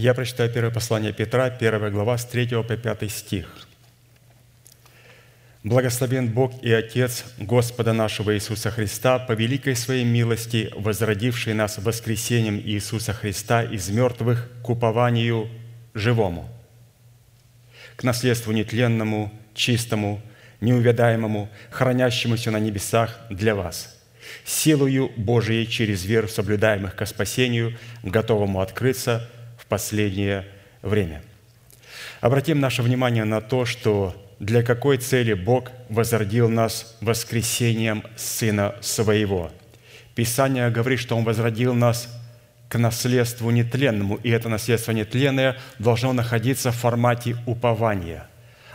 Я прочитаю первое послание Петра, первая глава, с 3 по 5 стих. «Благословен Бог и Отец Господа нашего Иисуса Христа, по великой Своей милости, возродивший нас воскресением Иисуса Христа из мертвых к упованию живому, к наследству нетленному, чистому, неувядаемому, хранящемуся на небесах для вас, силою Божией через веру соблюдаемых ко спасению, готовому открыться последнее время». Обратим наше внимание на то, что для какой цели Бог возродил нас воскресением Сына Своего. Писание говорит, что Он возродил нас к наследству нетленному, и это наследство нетленное должно находиться в формате упования.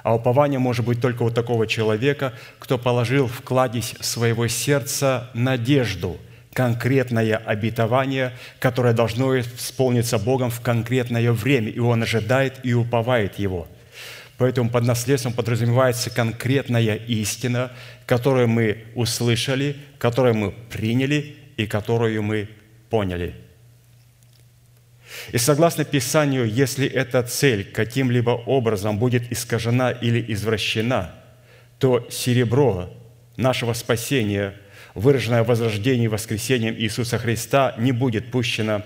А упование может быть только у такого человека, кто положил в кладезь своего сердца надежду, конкретное обетование, которое должно исполниться Богом в конкретное время, и он ожидает и уповает его – Поэтому под наследством подразумевается конкретная истина, которую мы услышали, которую мы приняли и которую мы поняли. И согласно Писанию, если эта цель каким-либо образом будет искажена или извращена, то серебро нашего спасения, выраженное в возрождении и воскресением Иисуса Христа, не будет пущено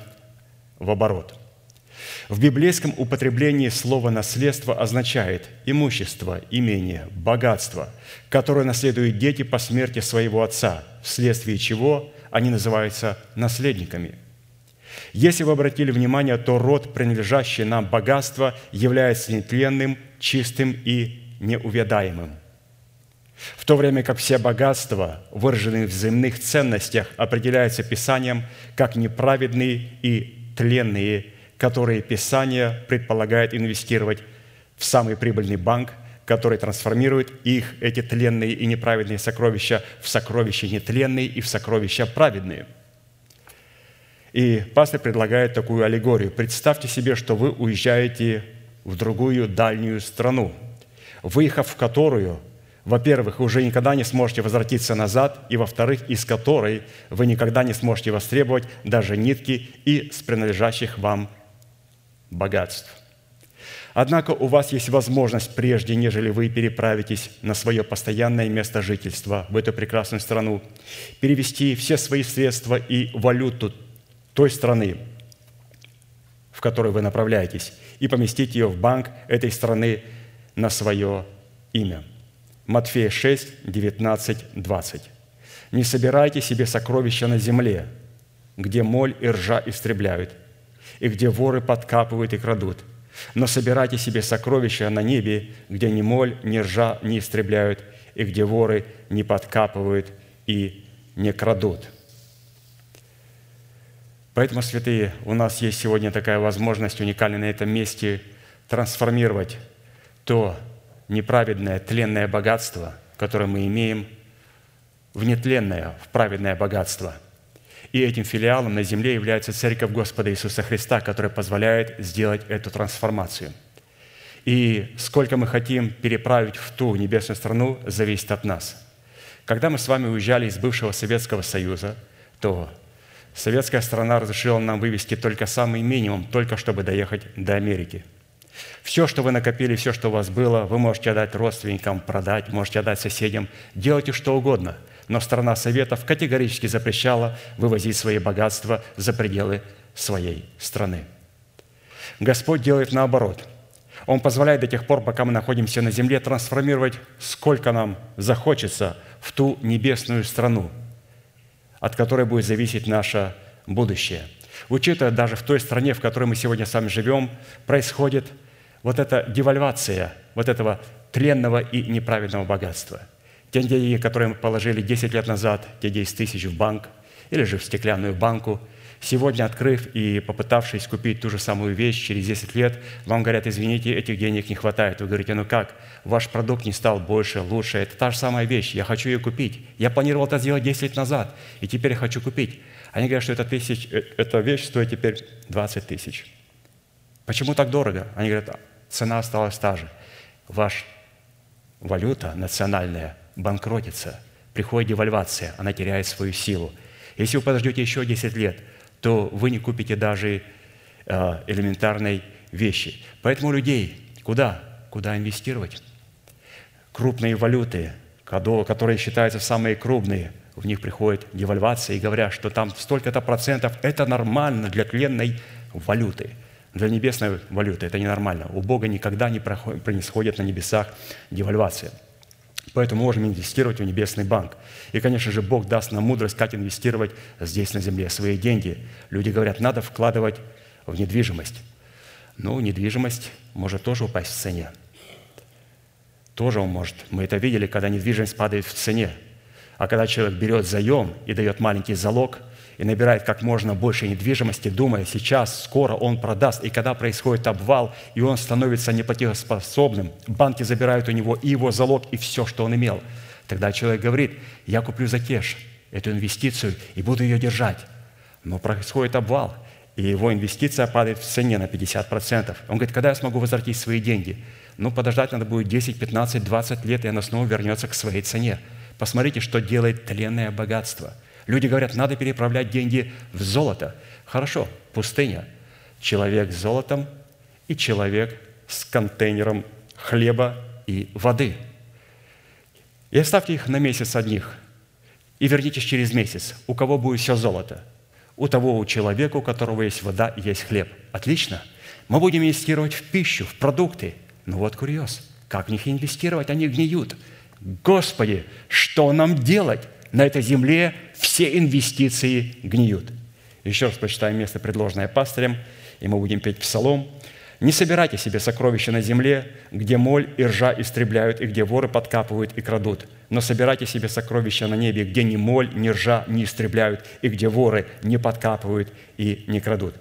в оборот – в библейском употреблении слово «наследство» означает имущество, имение, богатство, которое наследуют дети по смерти своего отца, вследствие чего они называются наследниками. Если вы обратили внимание, то род, принадлежащий нам богатство, является нетленным, чистым и неувядаемым. В то время как все богатства, выраженные в земных ценностях, определяются Писанием как неправедные и тленные – которые Писание предполагает инвестировать в самый прибыльный банк, который трансформирует их, эти тленные и неправедные сокровища, в сокровища нетленные и в сокровища праведные. И пастор предлагает такую аллегорию. Представьте себе, что вы уезжаете в другую дальнюю страну, выехав в которую, во-первых, вы уже никогда не сможете возвратиться назад, и, во-вторых, из которой вы никогда не сможете востребовать даже нитки и с принадлежащих вам богатств. Однако у вас есть возможность, прежде нежели вы переправитесь на свое постоянное место жительства в эту прекрасную страну, перевести все свои средства и валюту той страны, в которую вы направляетесь, и поместить ее в банк этой страны на свое имя. Матфея 6, 19, 20. «Не собирайте себе сокровища на земле, где моль и ржа истребляют – и где воры подкапывают и крадут. Но собирайте себе сокровища на небе, где ни моль, ни ржа не истребляют, и где воры не подкапывают и не крадут». Поэтому, святые, у нас есть сегодня такая возможность уникальная на этом месте трансформировать то неправедное, тленное богатство, которое мы имеем, в нетленное, в праведное богатство – и этим филиалом на земле является Церковь Господа Иисуса Христа, которая позволяет сделать эту трансформацию. И сколько мы хотим переправить в ту небесную страну, зависит от нас. Когда мы с вами уезжали из бывшего Советского Союза, то советская страна разрешила нам вывести только самый минимум, только чтобы доехать до Америки. Все, что вы накопили, все, что у вас было, вы можете отдать родственникам, продать, можете отдать соседям. Делайте что угодно – но страна Советов категорически запрещала вывозить свои богатства за пределы своей страны. Господь делает наоборот. Он позволяет до тех пор, пока мы находимся на земле, трансформировать, сколько нам захочется, в ту небесную страну, от которой будет зависеть наше будущее. Учитывая даже в той стране, в которой мы сегодня сами живем, происходит вот эта девальвация вот этого тленного и неправедного богатства – те деньги, которые мы положили 10 лет назад, те 10 тысяч в банк или же в стеклянную банку, сегодня, открыв и попытавшись купить ту же самую вещь через 10 лет, вам говорят, извините, этих денег не хватает. Вы говорите, ну как, ваш продукт не стал больше, лучше, это та же самая вещь, я хочу ее купить. Я планировал это сделать 10 лет назад, и теперь я хочу купить. Они говорят, что эта, тысяч, э, эта вещь стоит теперь 20 тысяч. Почему так дорого? Они говорят, цена осталась та же. Ваша валюта национальная банкротится, приходит девальвация, она теряет свою силу. Если вы подождете еще 10 лет, то вы не купите даже э, элементарной вещи. Поэтому людей куда? Куда инвестировать? Крупные валюты, которые считаются самые крупные, в них приходит девальвация и говорят, что там столько-то процентов – это нормально для тленной валюты. Для небесной валюты это ненормально. У Бога никогда не происходит на небесах девальвация. Поэтому можем инвестировать в небесный банк. И, конечно же, Бог даст нам мудрость, как инвестировать здесь на земле свои деньги. Люди говорят, надо вкладывать в недвижимость. Ну, недвижимость может тоже упасть в цене. Тоже он может. Мы это видели, когда недвижимость падает в цене. А когда человек берет заем и дает маленький залог, и набирает как можно больше недвижимости, думая, сейчас, скоро он продаст. И когда происходит обвал, и он становится неплатежеспособным, банки забирают у него и его залог, и все, что он имел. Тогда человек говорит, я куплю за кеш эту инвестицию и буду ее держать. Но происходит обвал, и его инвестиция падает в цене на 50%. Он говорит, когда я смогу возвратить свои деньги? Ну, подождать надо будет 10, 15, 20 лет, и она снова вернется к своей цене. Посмотрите, что делает тленное богатство – Люди говорят, надо переправлять деньги в золото. Хорошо, пустыня. Человек с золотом и человек с контейнером хлеба и воды. И оставьте их на месяц одних. И вернитесь через месяц. У кого будет все золото? У того у человека, у которого есть вода и есть хлеб. Отлично. Мы будем инвестировать в пищу, в продукты. Ну вот курьез. Как в них инвестировать? Они гниют. Господи, что нам делать? На этой земле все инвестиции гниют. Еще раз прочитаем место, предложенное пастырем, и мы будем петь псалом. «Не собирайте себе сокровища на земле, где моль и ржа истребляют, и где воры подкапывают и крадут. Но собирайте себе сокровища на небе, где ни моль, ни ржа не истребляют, и где воры не подкапывают и не крадут».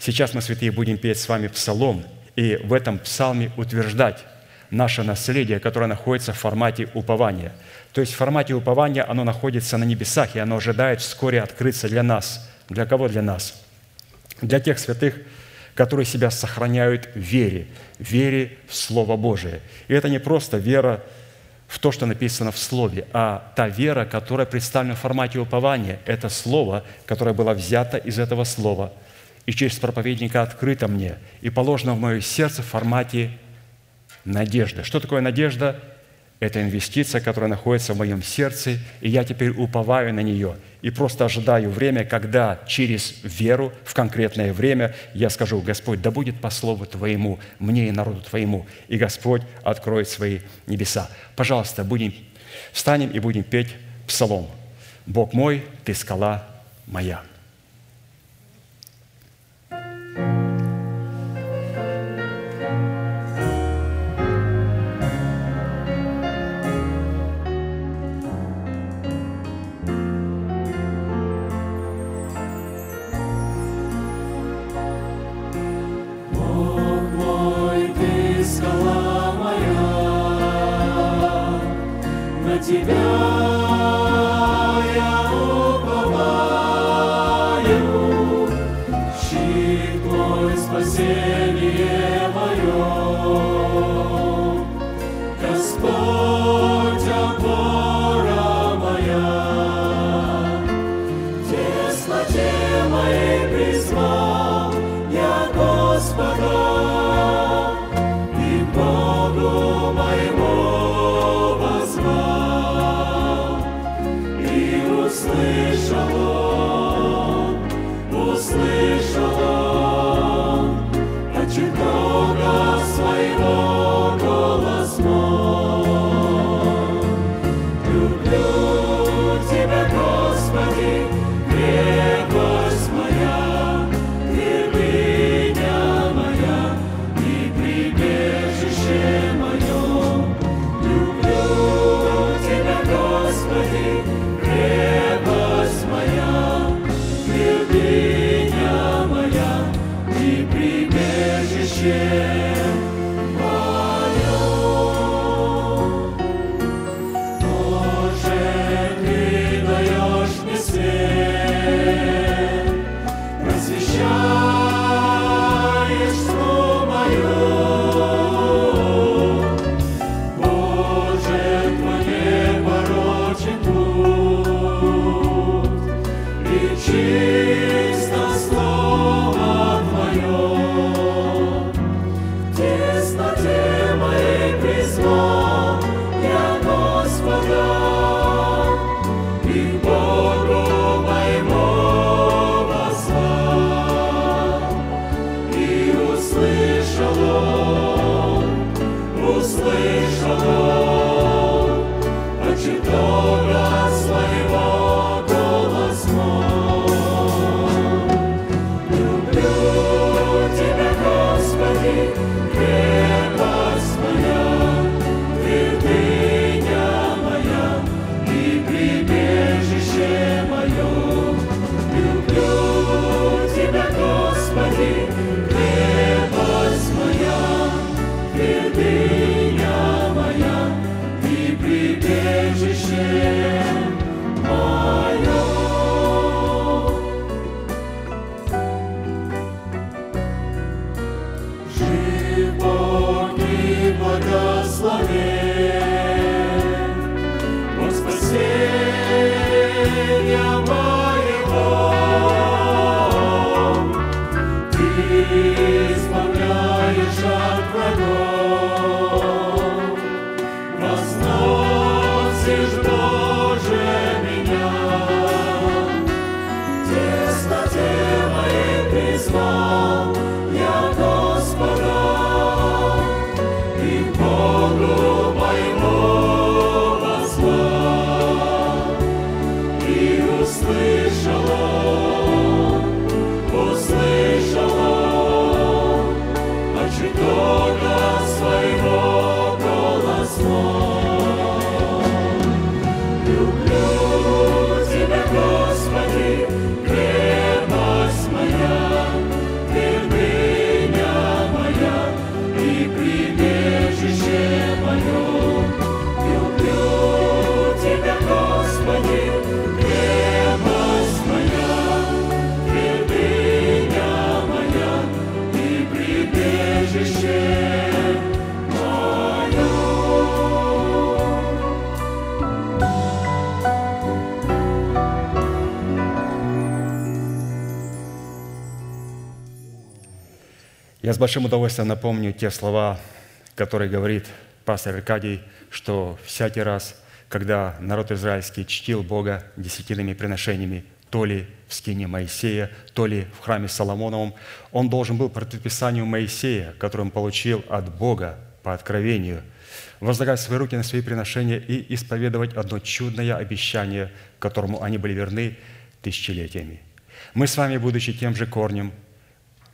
Сейчас мы, святые, будем петь с вами псалом, и в этом псалме утверждать наше наследие, которое находится в формате упования – то есть в формате упования оно находится на небесах, и оно ожидает вскоре открыться для нас. Для кого для нас? Для тех святых, которые себя сохраняют в вере, в вере в Слово Божие. И это не просто вера в то, что написано в Слове, а та вера, которая представлена в формате упования. Это Слово, которое было взято из этого Слова и через проповедника открыто мне и положено в мое сердце в формате надежды. Что такое надежда? Это инвестиция, которая находится в моем сердце, и я теперь уповаю на нее и просто ожидаю время, когда через веру в конкретное время я скажу, Господь, да будет по слову Твоему, мне и народу Твоему, и Господь откроет свои небеса. Пожалуйста, будем, встанем и будем петь псалом. «Бог мой, Ты скала моя». Чисто love. Я с большим удовольствием напомню те слова, которые говорит пастор Аркадий, что всякий раз, когда народ израильский чтил Бога десятинными приношениями, то ли в скине Моисея, то ли в храме Соломоновом, он должен был по предписанию Моисея, который он получил от Бога по откровению, возлагать свои руки на свои приношения и исповедовать одно чудное обещание, которому они были верны тысячелетиями. Мы с вами, будучи тем же корнем,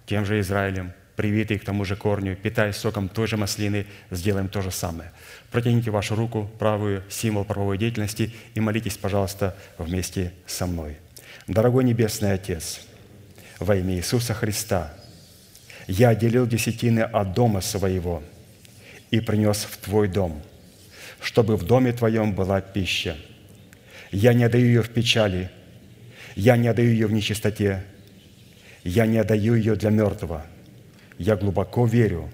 тем же Израилем, привитый к тому же корню, питаясь соком той же маслины, сделаем то же самое. Протяните вашу руку, правую, символ правовой деятельности, и молитесь, пожалуйста, вместе со мной. Дорогой Небесный Отец, во имя Иисуса Христа, я отделил десятины от дома своего и принес в Твой дом, чтобы в доме Твоем была пища. Я не отдаю ее в печали, я не отдаю ее в нечистоте, я не отдаю ее для мертвого – я глубоко верю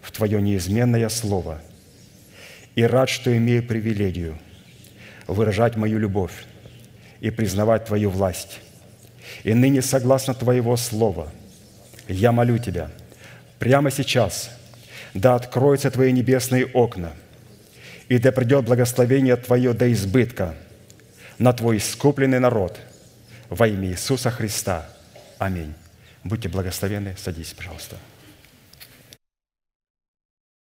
в Твое неизменное Слово и рад, что имею привилегию выражать мою любовь и признавать Твою власть. И ныне, согласно Твоего Слова, я молю Тебя, прямо сейчас, да откроются Твои небесные окна, и да придет благословение Твое до избытка на Твой искупленный народ во имя Иисуса Христа. Аминь. Будьте благословенны. Садитесь, пожалуйста.